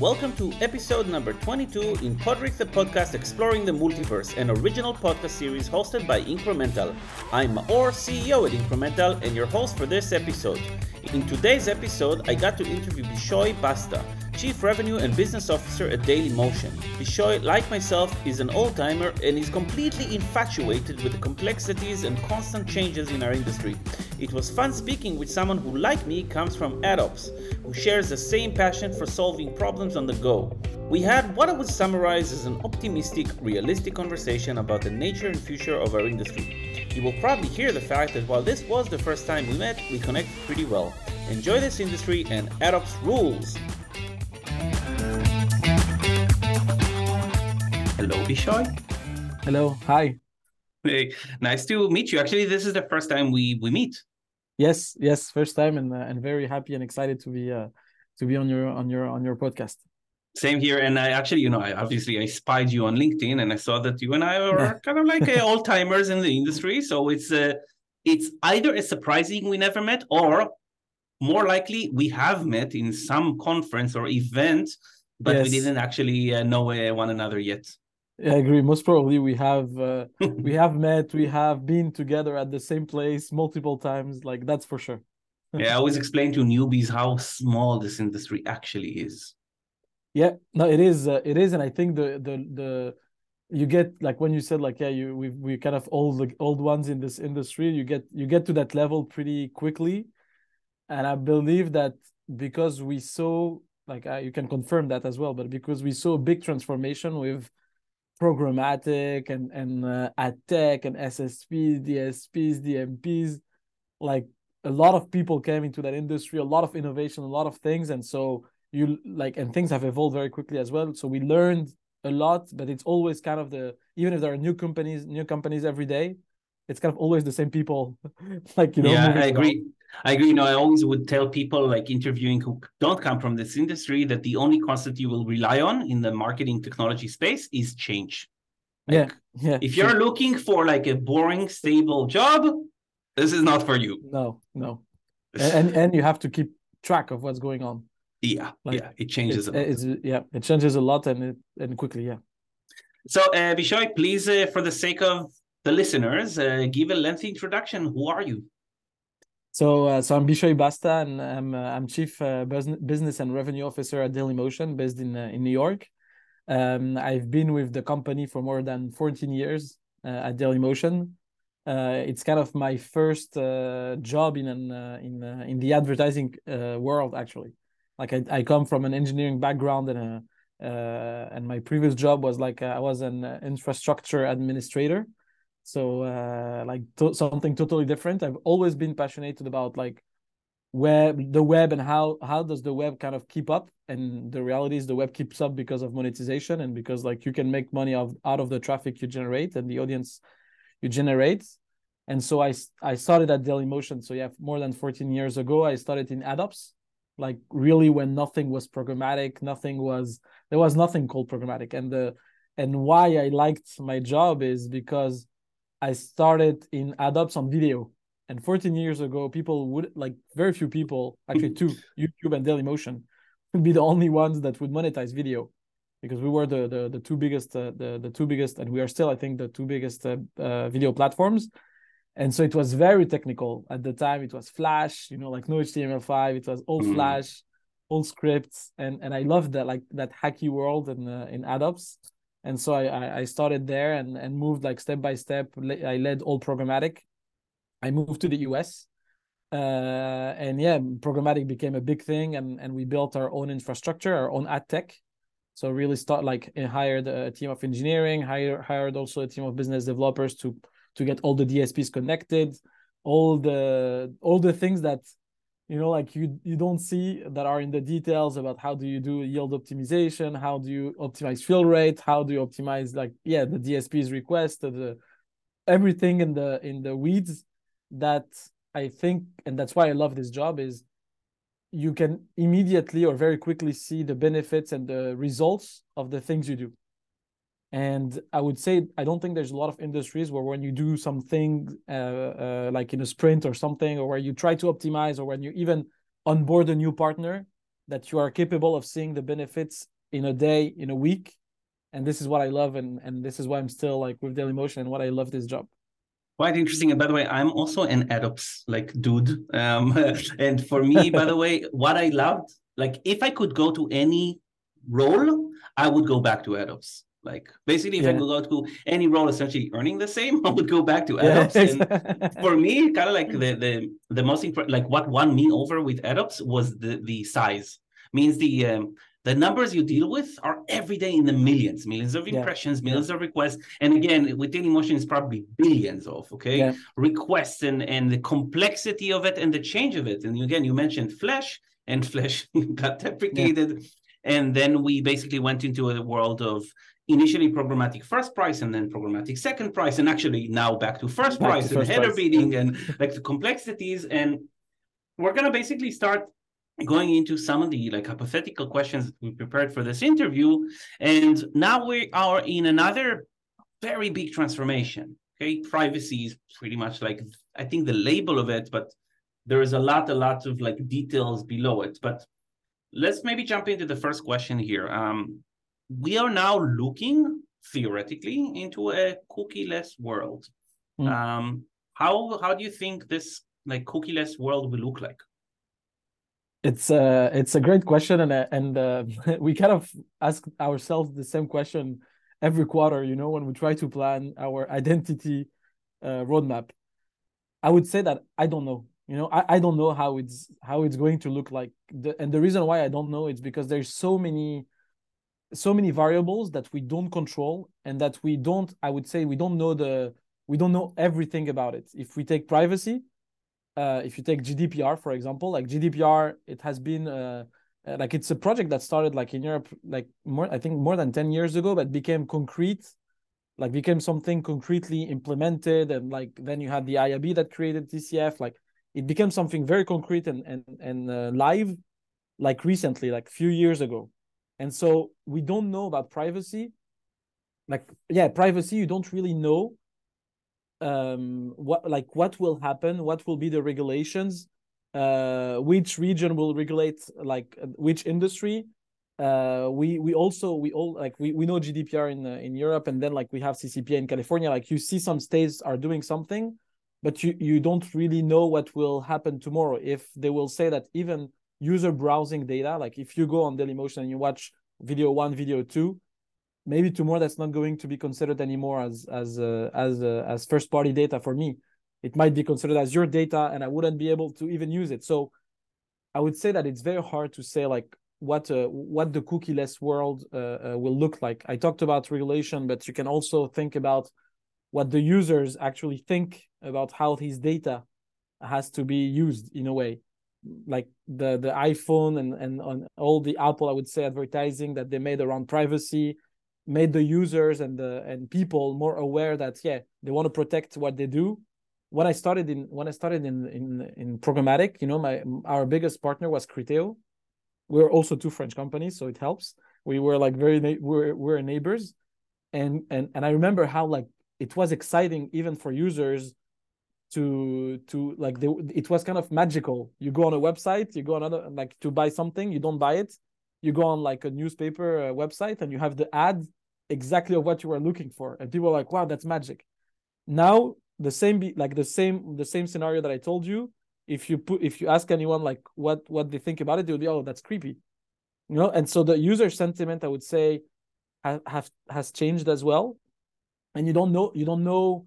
welcome to episode number 22 in Podrick the podcast exploring the multiverse, an original podcast series hosted by Incremental. I'm Maor, CEO at Incremental, and your host for this episode. In today's episode, I got to interview Bichoï Bastha, Chief Revenue and Business Officer at Dailymotion. Bichoï, like myself, is an old timer and is completely infatuated with the complexities and constant changes in our industry. It was fun speaking with someone who, like me, comes from AdOps, who shares the same passion for solving problems on the go. We had what I would summarize as an optimistic, realistic conversation about the nature and future of our industry. You will probably hear the fact that while this was the first time we met, we connected pretty well. Enjoy this industry and AdOps rules! Hello, Bichoï. Hello, hi. Hey, nice to meet you. Actually, this is the first time we we meet. Yes, yes, first time, and uh, and very happy and excited to be uh, to be on your on your on your podcast. Same here, and I actually, you know, I obviously I spied you on LinkedIn, and I saw that you and I are kind of like uh, old timers in the industry. So it's uh, it's either a surprising we never met, or more likely we have met in some conference or event, but yes. we didn't actually uh, know uh, one another yet. I agree. Most probably we have uh, we have met, we have been together at the same place multiple times. Like that's for sure. yeah, I always explain to newbies how small this industry actually is. Yeah, no, it is. Uh, it is, and I think the the the you get like when you said like yeah you we we kind of old the old ones in this industry you get you get to that level pretty quickly and i believe that because we saw like uh, you can confirm that as well but because we saw a big transformation with programmatic and and uh, ad tech and SSPs, DSPs, DMPs, like a lot of people came into that industry, a lot of innovation, a lot of things, and so you like and things have evolved very quickly as well. So we learned a lot, but it's always kind of the even if there are new companies, new companies every day, it's kind of always the same people. like you know. Yeah, I agree. Around. I agree. You know, I always would tell people like interviewing who don't come from this industry that the only constant you will rely on in the marketing technology space is change. Like, yeah, yeah. If you're sure. looking for like a boring, stable job, this is not for you. No, no. and and you have to keep track of what's going on. Yeah, like, yeah. It changes a lot. It's, yeah, it changes a lot and it and quickly. Yeah. So, uh, Bichoï, please, uh, for the sake of the listeners, uh, give a lengthy introduction. Who are you? So, uh, so I'm Bichoï Bastha, and I'm uh, I'm chief uh, business and revenue officer at Dailymotion, based in uh, in New York. Um, I've been with the company for more than 14 years uh, at Dailymotion. Uh, it's kind of my first job in an in in the advertising world, actually. Like I, I come from an engineering background and and my previous job was like I was an infrastructure administrator so uh, like to- something totally different. I've always been passionate about like web the web and how how does the web kind of keep up? And the reality is the web keeps up because of monetization and because like you can make money out of the traffic you generate and the audience you generate. And so i i started at dailymotion so yeah more than 14 years ago i started in adops like really when nothing was programmatic nothing was there was nothing called programmatic. And the and why i liked my job is because I started in AdOps on video. And 14 years ago, people would like very few people, actually two, YouTube and Dailymotion, would be the only ones that would monetize video, because we were the the, the two biggest, uh, the the two biggest, and we are still, I think, the two biggest uh, uh, video platforms. And so it was very technical at the time. It was Flash, you know, like no HTML5. It was all mm. Flash, all scripts, and and I loved that like that hacky world in uh, in AdOps and so I I started there and and moved like step by step. I led all programmatic. I moved to the US, uh, and yeah, programmatic became a big thing, and and we built our own infrastructure, our own ad tech. So really start like hired a team of engineering, hired hired also a team of business developers to to get all the DSPs connected, all the all the things that you know like you you don't see that are in the details about how do you do yield optimization how do you optimize fill rate how do you optimize like yeah the dsps request the everything in the in the weeds that i think and that's why i love this job is you can immediately or very quickly see the benefits and the results of the things you do and i would say i don't think there's a lot of industries where when you do something uh, uh, like in a sprint or something or where you try to optimize or when you even onboard a new partner that you are capable of seeing the benefits in a day, in a week. And this is what I love, and and this is why I'm still like with Dailymotion and what I love this job quite interesting. And by the way, I'm also an AdOps like dude. Um, and for me, by the way, what I loved, like if I could go to any role, I would go back to AdOps. Like basically, if yeah. I go out to any role essentially earning the same, I would go back to AdOps. Yeah. and for me, kind of like the the the most important, like what won me over with AdOps was the the size. Means the um, the numbers you deal with are every day in the millions, millions of impressions, yeah. millions of requests. And again, with Dailymotion, it's probably billions of okay requests and and the complexity of it and the change of it. And again, you mentioned Flash, and Flash got deprecated, and then we basically went into a world of initially programmatic first price and then programmatic second price and actually now back to first back price to and header bidding and like the complexities. And we're going to basically start going into some of the like hypothetical questions we prepared for this interview. And now we are in another very big transformation okay? Privacy is pretty much like i think the label of it but there is a lot a lot of like details below it. But let's maybe jump into the first question here. Um we are now looking theoretically into a cookieless world mm. um how how do you think this like cookieless world will look like it's a it's a great question, and and uh, we kind of ask ourselves the same question every quarter. You know, when we try to plan our identity uh, roadmap, I would say that I don't know. You know, I, I don't know how it's how it's going to look like. The, and the reason why I don't know is because there's so many so many variables that we don't control and that we don't i would say we don't know the we don't know everything about it. If we take privacy uh, if you take GDPR for example, like GDPR, it has been uh, uh, like it's a project that started like in Europe, like more I think more than ten years ago, but became concrete, like became something concretely implemented, and like then you had the IAB that created TCF, like it became something very concrete and and and uh, live, like recently, like few years ago, and so we don't know about privacy. Like yeah, privacy, you don't really know um, what like what will happen, what will be the regulations, uh, which region will regulate like which industry. Uh, we we also we all like we, we know GDPR in uh, in Europe and then like we have CCPA in California. Like you see some states are doing something, but you you don't really know what will happen tomorrow. If they will say that even user browsing data, like if you go on Dailymotion and you watch video one, video two, maybe tomorrow that's not going to be considered anymore as as uh, as uh, as first party data for me. It might be considered as your data and i wouldn't be able to even use it. So i would say that it's very hard to say like what uh, what the cookieless world uh, uh, will look like. I talked about regulation but you can also think about what the users actually think about how his data has to be used in a way like the the iphone and and on all the apple i would say advertising that they made around privacy made the users and the and people more aware that yeah they want to protect what they do. When i started in when i started in in in programmatic you know my our biggest partner was criteo. We are also two french companies so it helps. We were like very we we're, we're neighbors. And and and i remember how like it was exciting even for users to to like they, it was kind of magical. You go on a website you go on other like to buy something you don't buy it. You go on like a newspaper uh, website and you have the ad exactly of what you were looking for. And people are like wow that's magic. Now the same like the same the same scenario that i told you if you put if you ask anyone like what what they think about it they'll be oh that's creepy. You know and so the user sentiment i would say have has changed as well. And you don't know you don't know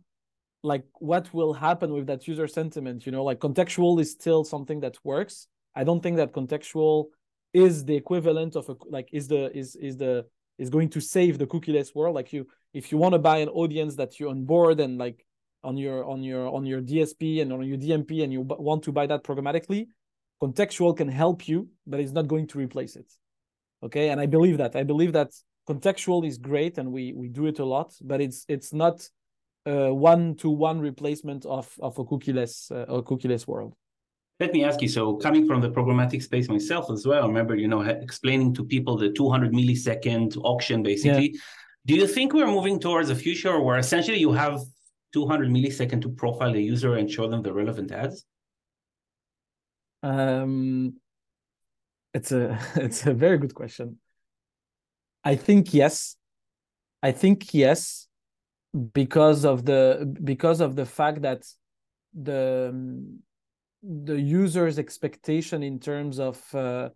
like what will happen with that user sentiment you know? Like contextual is still something that works. I don't think that contextual is the equivalent of a like is the is is the is going to save the cookieless world. Like you if you want to buy an audience that you on board and like on your on your on your dsp and on your dmp and you want to buy that programmatically contextual can help you but it's not going to replace it. Okay? And i believe that. I believe that contextual is great and we we do it a lot but it's it's not a one to one replacement of of a cookieless uh, a cookieless world let me ask you, so coming from the programmatic space myself as well, I remember, you know, explaining to people the 200 millisecond auction, basically. Yeah. Do you think we're moving towards a future where essentially you have 200 millisecond to profile a user and show them the relevant ads? Um, It's a it's a very good question. I think yes. I think yes, because of the because of the fact that the the user's expectation in terms of uh,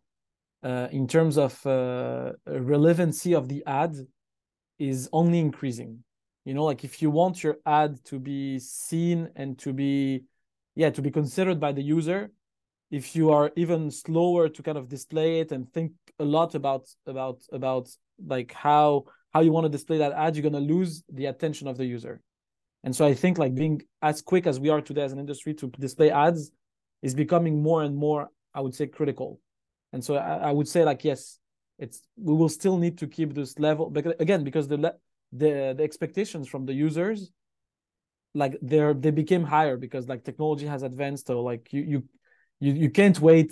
uh, in terms of uh, relevancy of the ad is only increasing. You know like if you want your ad to be seen and to be yeah to be considered by the user if you are even slower to kind of display it and think a lot about about about like how how you want to display that ad you're going to lose the attention of the user. And so i think like being as quick as we are today as an industry to display ads is becoming more and more i would say critical. And so i, I would say like yes it's we will still need to keep this level because again because the the the expectations from the users like they're they became higher because like technology has advanced. So like you you you, you can't wait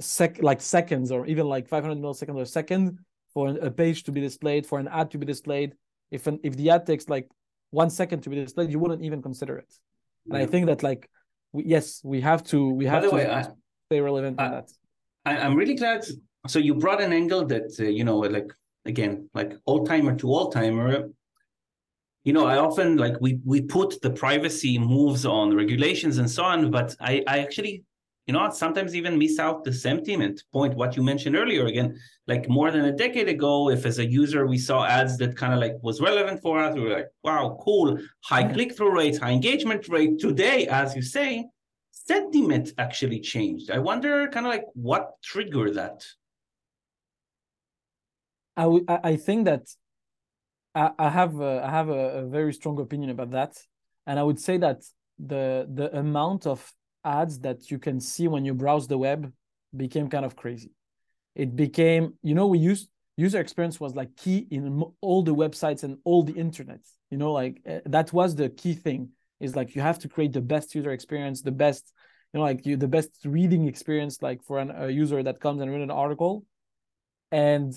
sec like seconds or even like 500 milliseconds or second for a page to be displayed for an ad to be displayed. If an if the ad takes like one second to be displayed you wouldn't even consider it. And yeah. i think that like we, yes we have to we have to way, I, stay relevant I, that. I, i'm really glad so you brought an angle that uh, you know like again like old timer to old timer you know i often like we we put the privacy moves on regulations and so on but i i actually you know sometimes even miss out the sentiment point what you mentioned earlier again like more than a decade ago if as a user we saw ads that kind of like was relevant for us we were like wow cool. High click-through rates high engagement rate today as you say. Sentiment actually changed. I wonder kind of like what triggered that? I, w- I think that I, I have a, I have a, a very strong opinion about that, and I would say that the the amount of ads that you can see when you browse the web became kind of crazy. It became, you know, we used user experience was like key in all the websites and all the internet. You know, like uh, that was the key thing. Is like you have to create the best user experience, the best, you know, like you the best reading experience, like for an, a user that comes and read an article, and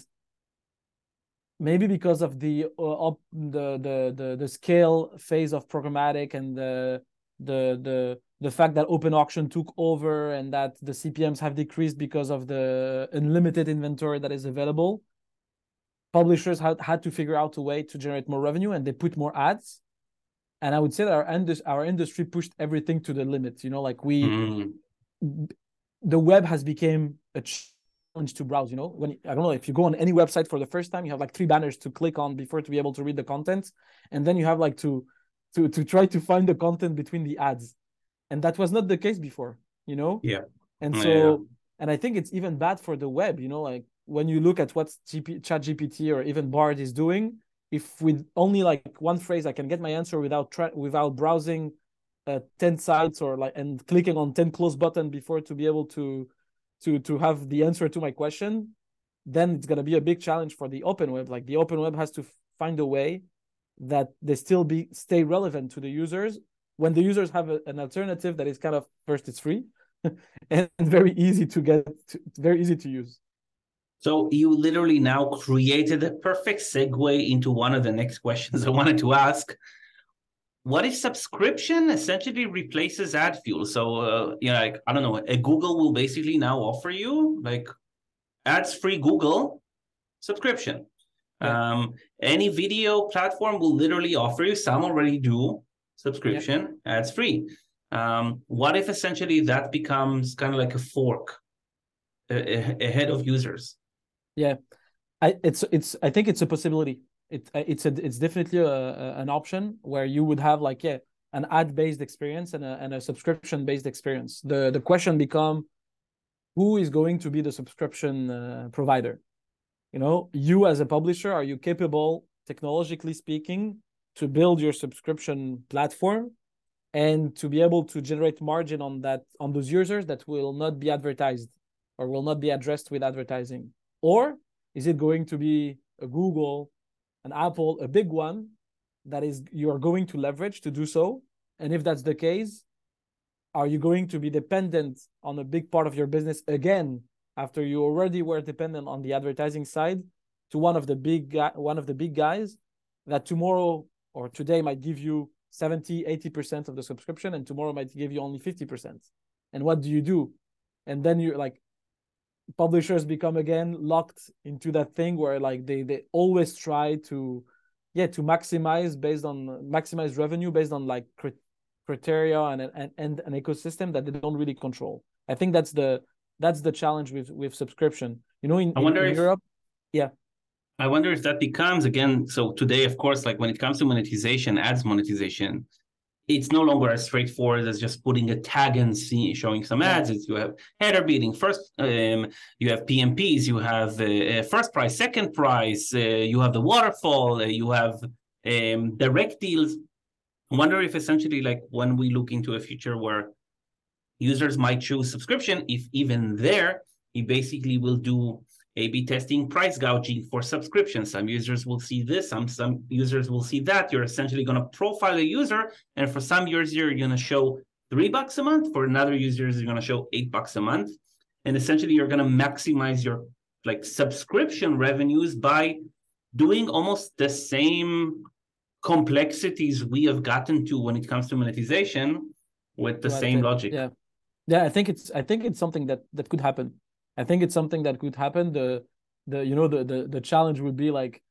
maybe because of the uh, up the, the the the scale phase of programmatic and the the the the fact that open auction took over and that the CPMs have decreased because of the unlimited inventory that is available publishers had, had to figure out a way to generate more revenue and they put more ads and i would say that our, indus- our industry pushed everything to the limit you know like we mm. the web has become a challenge to browse. You know, when I don't know if you go on any website for the first time, you have like three banners to click on before to be able to read the content, and then you have like to to to try to find the content between the ads, and that was not the case before. You know. Yeah. And so, yeah. and I think it's even bad for the web. You know, like when you look at what GP, Chat GPT or even Bard is doing, if with only like one phrase I can get my answer without tra- without browsing uh, 10 sites or like and clicking on 10 close button before to be able to to to have the answer to my question then it's going to be a big challenge for the open web like the open web has to find a way that they still be stay relevant to the users when the users have a, an alternative that is kind of first it's free and very easy to get to, very easy to use so you literally now created a perfect segue into one of the next questions i wanted to ask what if subscription essentially replaces ad fuel? So, uh, you know, like, I don't know, a Google will basically now offer you like ads free Google subscription. Yeah. Um, any video platform will literally offer you, some already do subscription yeah. ads free. Um, what if essentially that becomes kind of like a fork ahead of users? Yeah, I it's it's I think it's a possibility it it's a it's definitely a, a, an option where you would have like yeah an ad based experience and a, and a subscription based experience the the question become who is going to be the subscription uh, provider you know you as a publisher are you capable technologically speaking to build your subscription platform and to be able to generate margin on that on those users that will not be advertised or will not be addressed with advertising or is it going to be a google an Apple, a big one that is you are going to leverage to do so? And if that's the case, are you going to be dependent on a big part of your business again after you already were dependent on the advertising side to one of the big one of the big guys that tomorrow or today might give you 70 80% of the subscription and tomorrow might give you only 50% and what do you do? And then you're like publishers become again locked into that thing where like they they always try to yeah to maximize based on maximize revenue based on like criteria and and, and an ecosystem that they don't really control. I think that's the that's the challenge with with subscription. You know in, I wonder in, in if, europe yeah i wonder if that becomes again so today of course like when it comes to monetization ads monetization it's no longer as straightforward as just putting a tag and see, showing some ads. It's, you have header bidding, first um, you have PMPs, you have uh, first price, second price, uh, you have the waterfall, uh, you have um, direct deals. I wonder if essentially, like when we look into a future where users might choose subscription, if even there, he basically will do a-B testing price gouging for subscriptions. Some users will see this, some some users will see that. You're essentially going to profile a user, and for some users you're going to show three bucks a month. For another users you're going to show eight bucks a month, and essentially you're going to maximize your like subscription revenues by doing almost the same complexities we have gotten to when it comes to monetization with the well, same logic. Yeah, yeah. I think it's I think it's something that that could happen I think it's something that could happen. The the you know the the, the challenge would be like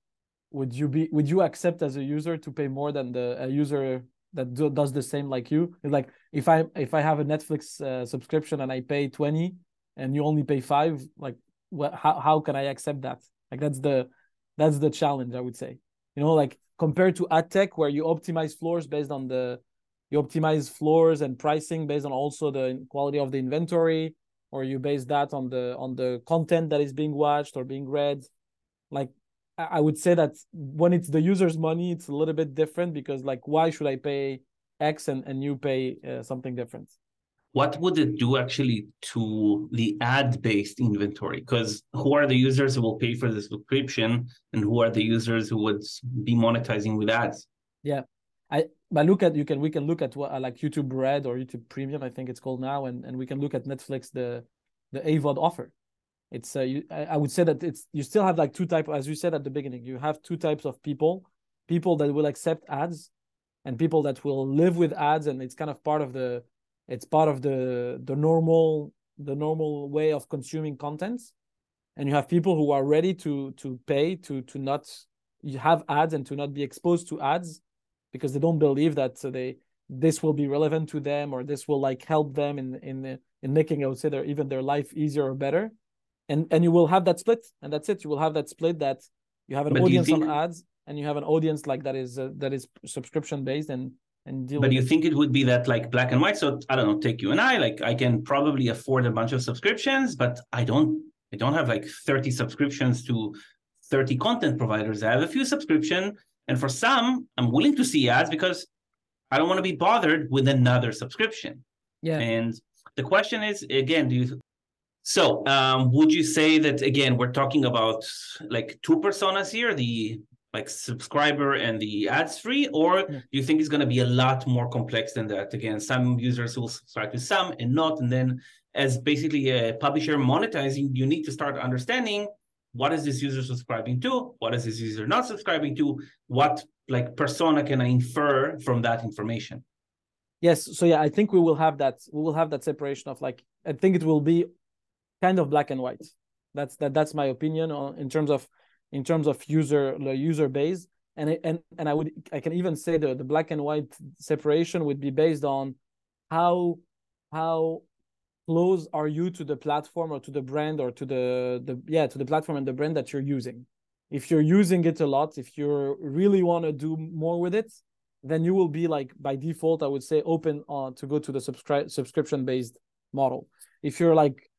would you be would you accept as a user to pay more than the a user that do, does the same like you? Like if i if i have a netflix uh, subscription and i pay 20 and you only pay 5 like what how, how can i accept that? Like that's the that's the challenge i would say. You know like compared to ad tech where you optimize floors based on the you optimize floors and pricing based on also the quality of the inventory or you base that on the on the content that is being watched or being read? Like i would say that when it's the user's money it's a little bit different because like why should i pay x and, and you pay uh, something different? What would it do actually to the ad based inventory? Because who are the users who will pay for the subscription and who are the users who would be monetizing with ads? Yeah i but look at you can we can look at what uh, like YouTube Red or YouTube Premium, I think it's called now, and and we can look at Netflix the the AVOD offer. It's uh, you, I, I would say that it's you still have like two type as you said at the beginning. You have two types of people: people that will accept ads, and people that will live with ads, and it's kind of part of the it's part of the the normal the normal way of consuming content and you have people who are ready to to pay to to not you have ads and to not be exposed to ads because they don't believe that so they this will be relevant to them or this will like help them in in in making I would say their even their life easier or better, and and you will have that split and that's it. You will have that split that you have an but audience think... on ads and you have an audience like that is uh, that is subscription based and and deal. But you it. think it would be that like black and white? So I don't know. Take you and I like I can probably afford a bunch of subscriptions, but I don't I don't have like thirty subscriptions to 30 content providers. I have a few subscription and for some, I'm willing to see ads because I don't want to be bothered with another subscription. Yeah. And the question is again, do you so um, would you say that again we're talking about like two personas here, the like subscriber and the ads free, or do you think it's going to be a lot more complex than that? Again, some users will subscribe to some and not, and then as basically a publisher monetizing, you need to start understanding what is this user subscribing to? What is this user not subscribing to? What like persona can i infer from that information? Yes so yeah i think we will have that we will have that separation of like i think it will be kind of black and white. That's that that's my opinion on in terms of in terms of user the user base. And and and i would i can even say the the black and white separation would be based on how how close are you to the platform or to the brand or to the the yeah to the platform and the brand that you're using? If you're using it a lot if you really want to do more with it then you will be like by default i would say open on to go to the subscribe subscription based model. If you're like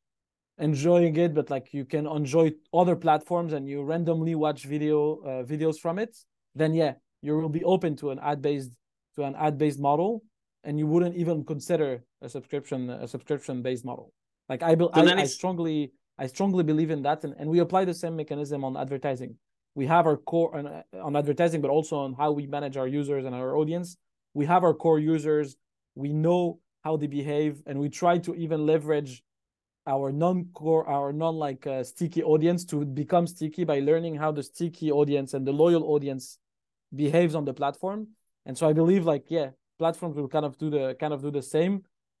enjoying it but like you can enjoy other platforms and you randomly watch video uh, videos from it then yeah you will be open to an ad based to an ad based model and you wouldn't even consider a subscription a subscription based model. Like i be- so I, I, strongly i strongly believe in that and, and we apply the same mechanism on advertising. We have our core on, on advertising but also on how we manage our users and our audience. We have our core users. We know how they behave and we try to even leverage our non-core our non like uh, sticky audience to become sticky by learning how the sticky audience and the loyal audience behaves on the platform. And so i believe like yeah platforms will kind of do the kind of do the same.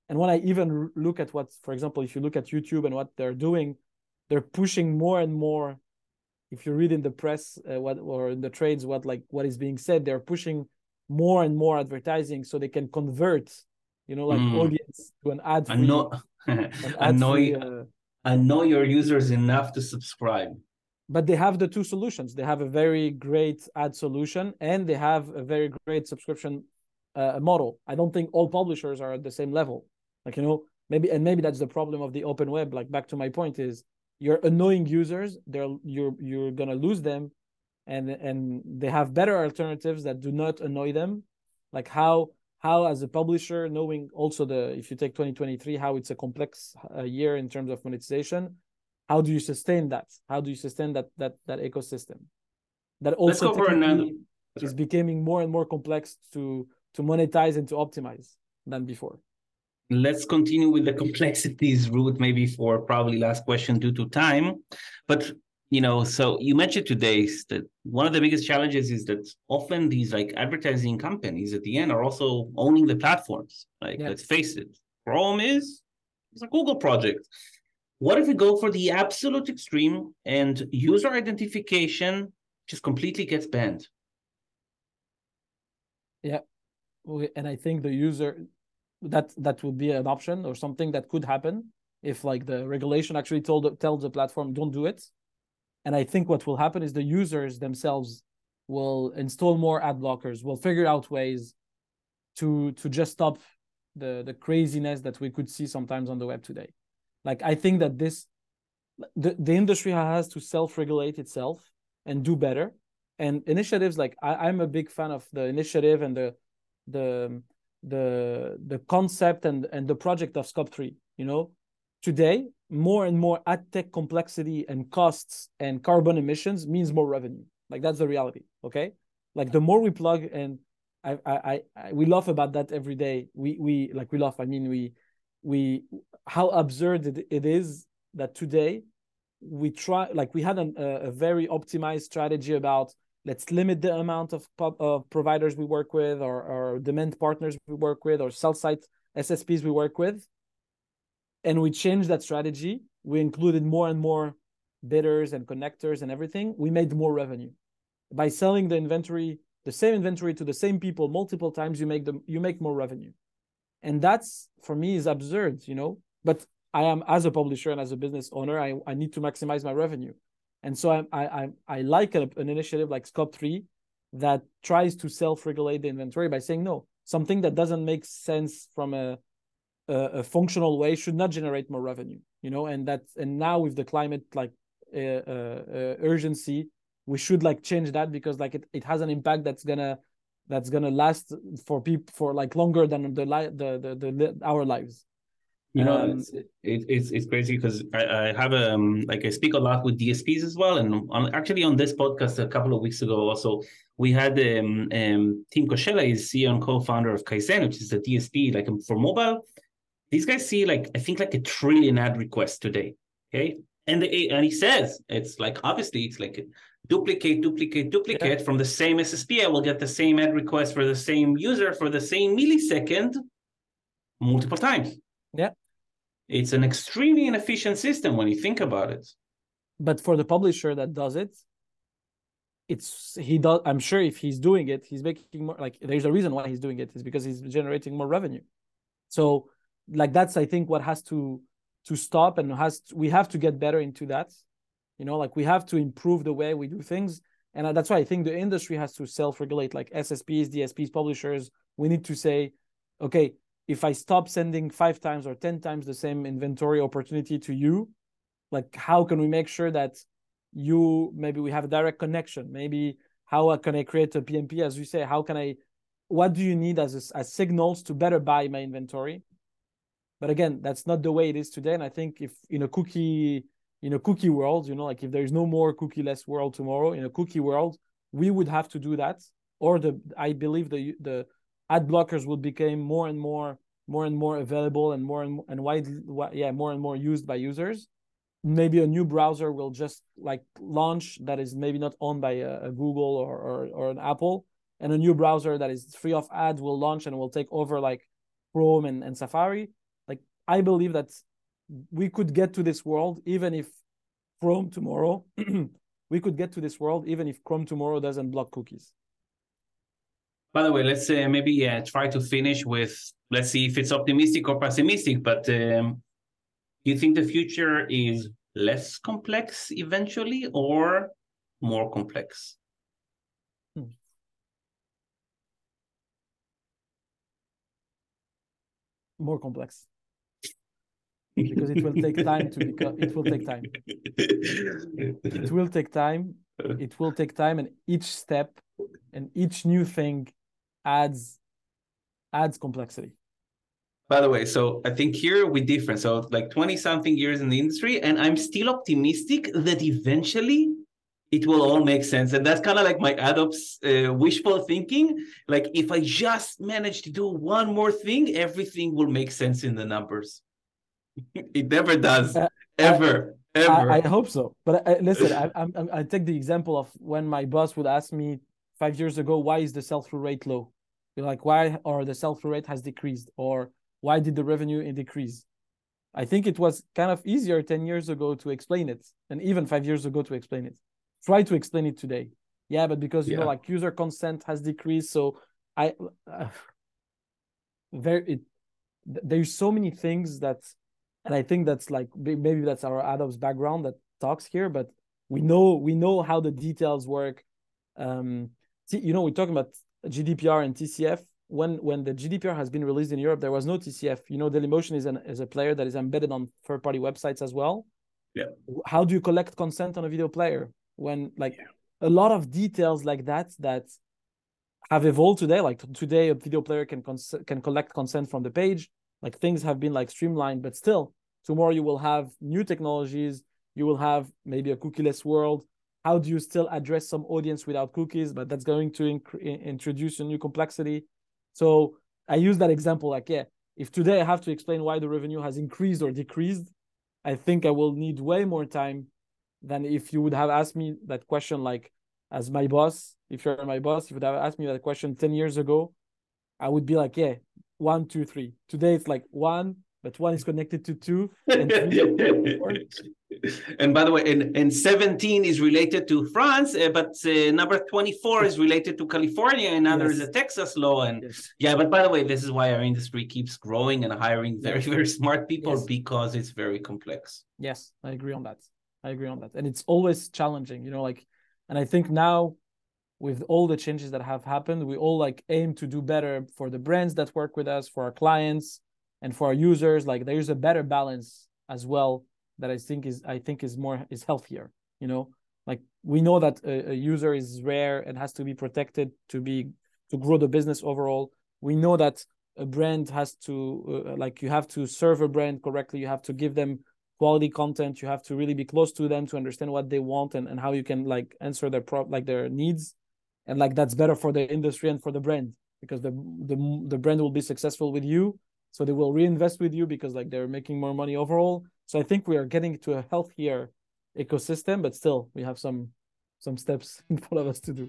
And when i even look at what for example if you look at youtube and what they're doing they're pushing more and more. If you read in the press uh, what or in the trades what like what is being said they're pushing more and more advertising so they can convert you know like mm. audience to an ad free anno- annoy uh, annoy your users enough to subscribe. But they have the two solutions. They have a very great ad solution and they have a very great subscription uh, model. I don't think all publishers are at the same level. Like you know maybe and maybe that's the problem of the open web. Like back to my point is you're annoying users they're you're you're gonna lose them and and they have better alternatives that do not annoy them. Like how how as a publisher knowing also the if you take 2023 how it's a complex uh, year in terms of monetization how do you sustain that? How do you sustain that that that ecosystem? That also is becoming more and more complex to to monetize and to optimize than before. Let's continue with the complexities route maybe for probably last question due to time. But you know so you mentioned today that one of the biggest challenges is that often these like advertising companies at the end are also owning the platforms. Like let's face it chrome is it's a google project. What if we go for the absolute extreme and user identification just completely gets banned? Yeah and i think the user that that would be an option or something that could happen if like the regulation actually told tells the platform don't do it. And i think what will happen is the users themselves will install more ad blockers will figure out ways to to just stop the the craziness that we could see sometimes on the web today. Like i think that this the, the industry has to self-regulate itself and do better. And initiatives like I, i'm a big fan of the initiative and the the the the concept and and the project of scope 3 you know? Today more and more ad tech complexity and costs and carbon emissions means more revenue. Like that's the reality okay? Like the more we plug and I, I i we laugh about that every day. We we like we laugh. I mean we we how absurd it, it is that today we try like we had an, a, a very optimized strategy about let's limit the amount of pub, providers we work with or, or demand partners we work with or sell site ssps we work with. And we changed that strategy. We included more and more bidders and connectors and everything. We made more revenue. By selling the inventory the same inventory to the same people multiple times you make them you make more revenue. And that's for me is absurd you know? But i am as a publisher and as a business owner i, I need to maximize my revenue and so I I I like a, an initiative like Scope Three that tries to self-regulate the inventory by saying no, something that doesn't make sense from a a, a functional way should not generate more revenue. You know, and that and now with the climate like uh, uh, uh, urgency, we should like change that because like it, it has an impact that's gonna that's gonna last for people for like longer than the li- the, the the our lives you know, um, it's, it, it's it's crazy because I, I have um, like I speak a lot with DSPs as well, and on, actually on this podcast a couple of weeks ago also we had um, um Tim Koschella is CEO and co-founder of Kayzen, which is a DSP like um, for mobile. These guys see like I think like a trillion ad requests today. Okay, and they, and he says it's like obviously it's like duplicate, duplicate, duplicate yeah. from the same SSP. I will get the same ad request for the same user for the same millisecond multiple times. Yeah. It's an extremely inefficient system when you think about it. But for the publisher that does it, it's he does i'm sure if he's doing it he's making more like there's a reason why he's doing it is because he's generating more revenue. So like that's i think what has to to stop and has to, we have to get better into that. You know like we have to improve the way we do things. And uh, that's why i think the industry has to self-regulate like ssps dsps publishers. We need to say okay if I stop sending five times or 10 times the same inventory opportunity to you, like how can we make sure that you maybe we have a direct connection? Maybe how can I create a PMP, as you say? How can I, what do you need as, as signals to better buy my inventory? But again, that's not the way it is today. And I think if in a cookie, in a cookie world, you know, like if there's no more cookie-less world tomorrow, in a cookie world, we would have to do that. Or the I believe the the ad blockers will become more and more more and more available and more and and wide yeah more and more used by users maybe a new browser will just like launch that is maybe not owned by a, a google or, or, or an apple and a new browser that is free of ads will launch and will take over like chrome and, and safari like i believe that we could get to this world even if Chrome tomorrow, we could get to this world even if Chrome tomorrow doesn't block cookies. By the way, let's uh, maybe uh, try to finish with let's see if it's optimistic or pessimistic. But um, do you think the future is less complex eventually or more complex? Hmm. More complex because it will take time to become it will take time it will take time it will take time and each step and each new thing adds adds complexity. By the way so i think here we different so like 20 something years in the industry and i'm still optimistic that eventually it will all make sense. And that's kind of like my adops uh, wishful thinking. Like if i just manage to do one more thing everything will make sense in the numbers. It never does. Uh, ever. I, ever. I, I, hope so. But I, listen I, I, I take the example of when my boss would ask me five years ago why is the sell-through rate low? You're like why or the sell-through rate has decreased? Or why did the revenue decrease? I think it was kind of easier 10 years ago to explain it and even five years ago to explain it. Try to explain it today. Yeah but because you yeah. know like user consent has decreased so i uh, there it there's so many things that and i think that's like maybe that's our adops background that talks here but we know we know how the details work. Um you know we're talking about gdpr and tcf when when the gdpr has been released in europe there was no tcf you know dailymotion is an is a player that is embedded on third party websites as well. Yeah. How do you collect consent on a video player when like yeah. a lot of details like that that have evolved today? Like today a video player can cons- can collect consent from the page. Like things have been like streamlined but still tomorrow you will have new technologies. You will have maybe a cookieless world how do you still address some audience without cookies but that's going to inc- introduce a new complexity so i use that example like yeah if today i have to explain why the revenue has increased or decreased i think i will need way more time than if you would have asked me that question like as my boss if you're my boss if you would have asked me that question 10 years ago i would be like yeah one, two, three. Today it's like one, but one is connected to two. And, and by the way, and, and 17 is related to France, uh, but uh, number 24 is related to California, and now yes. a Texas law. And yes. yeah, but by the way, this is why our industry keeps growing and hiring very, very smart people yes. because it's very complex. Yes, I agree on that. I agree on that. And it's always challenging, you know, like, and I think now with all the changes that have happened we all like aim to do better for the brands that work with us for our clients and for our users like there's a better balance as well that i think is i think is more is healthier you know? Like we know that a, a user is rare and has to be protected to be to grow the business overall. We know that a brand has to uh, like you have to serve a brand correctly. You have to give them quality content. You have to really be close to them to understand what they want and, and how you can like answer their pro like their needs. And like that's better for the industry and for the brand because the the the brand will be successful with you so they will reinvest with you because like they're making more money overall so i think we are getting to a healthier ecosystem but still we have some some steps in front of us to do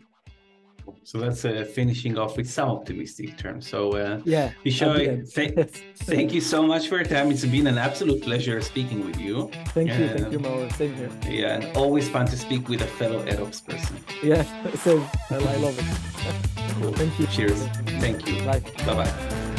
so that's uh, finishing off with some optimistic terms. So uh, yeah, Bichoï, th- thank you so much for your time. It's been an absolute pleasure speaking with you. Thank you, thank you, Mauro. Same here. Yeah, and always fun to speak with a fellow AdOps person. Yeah, so I, I love it. cool. Thank you. Cheers. Thank you. Bye. Bye bye.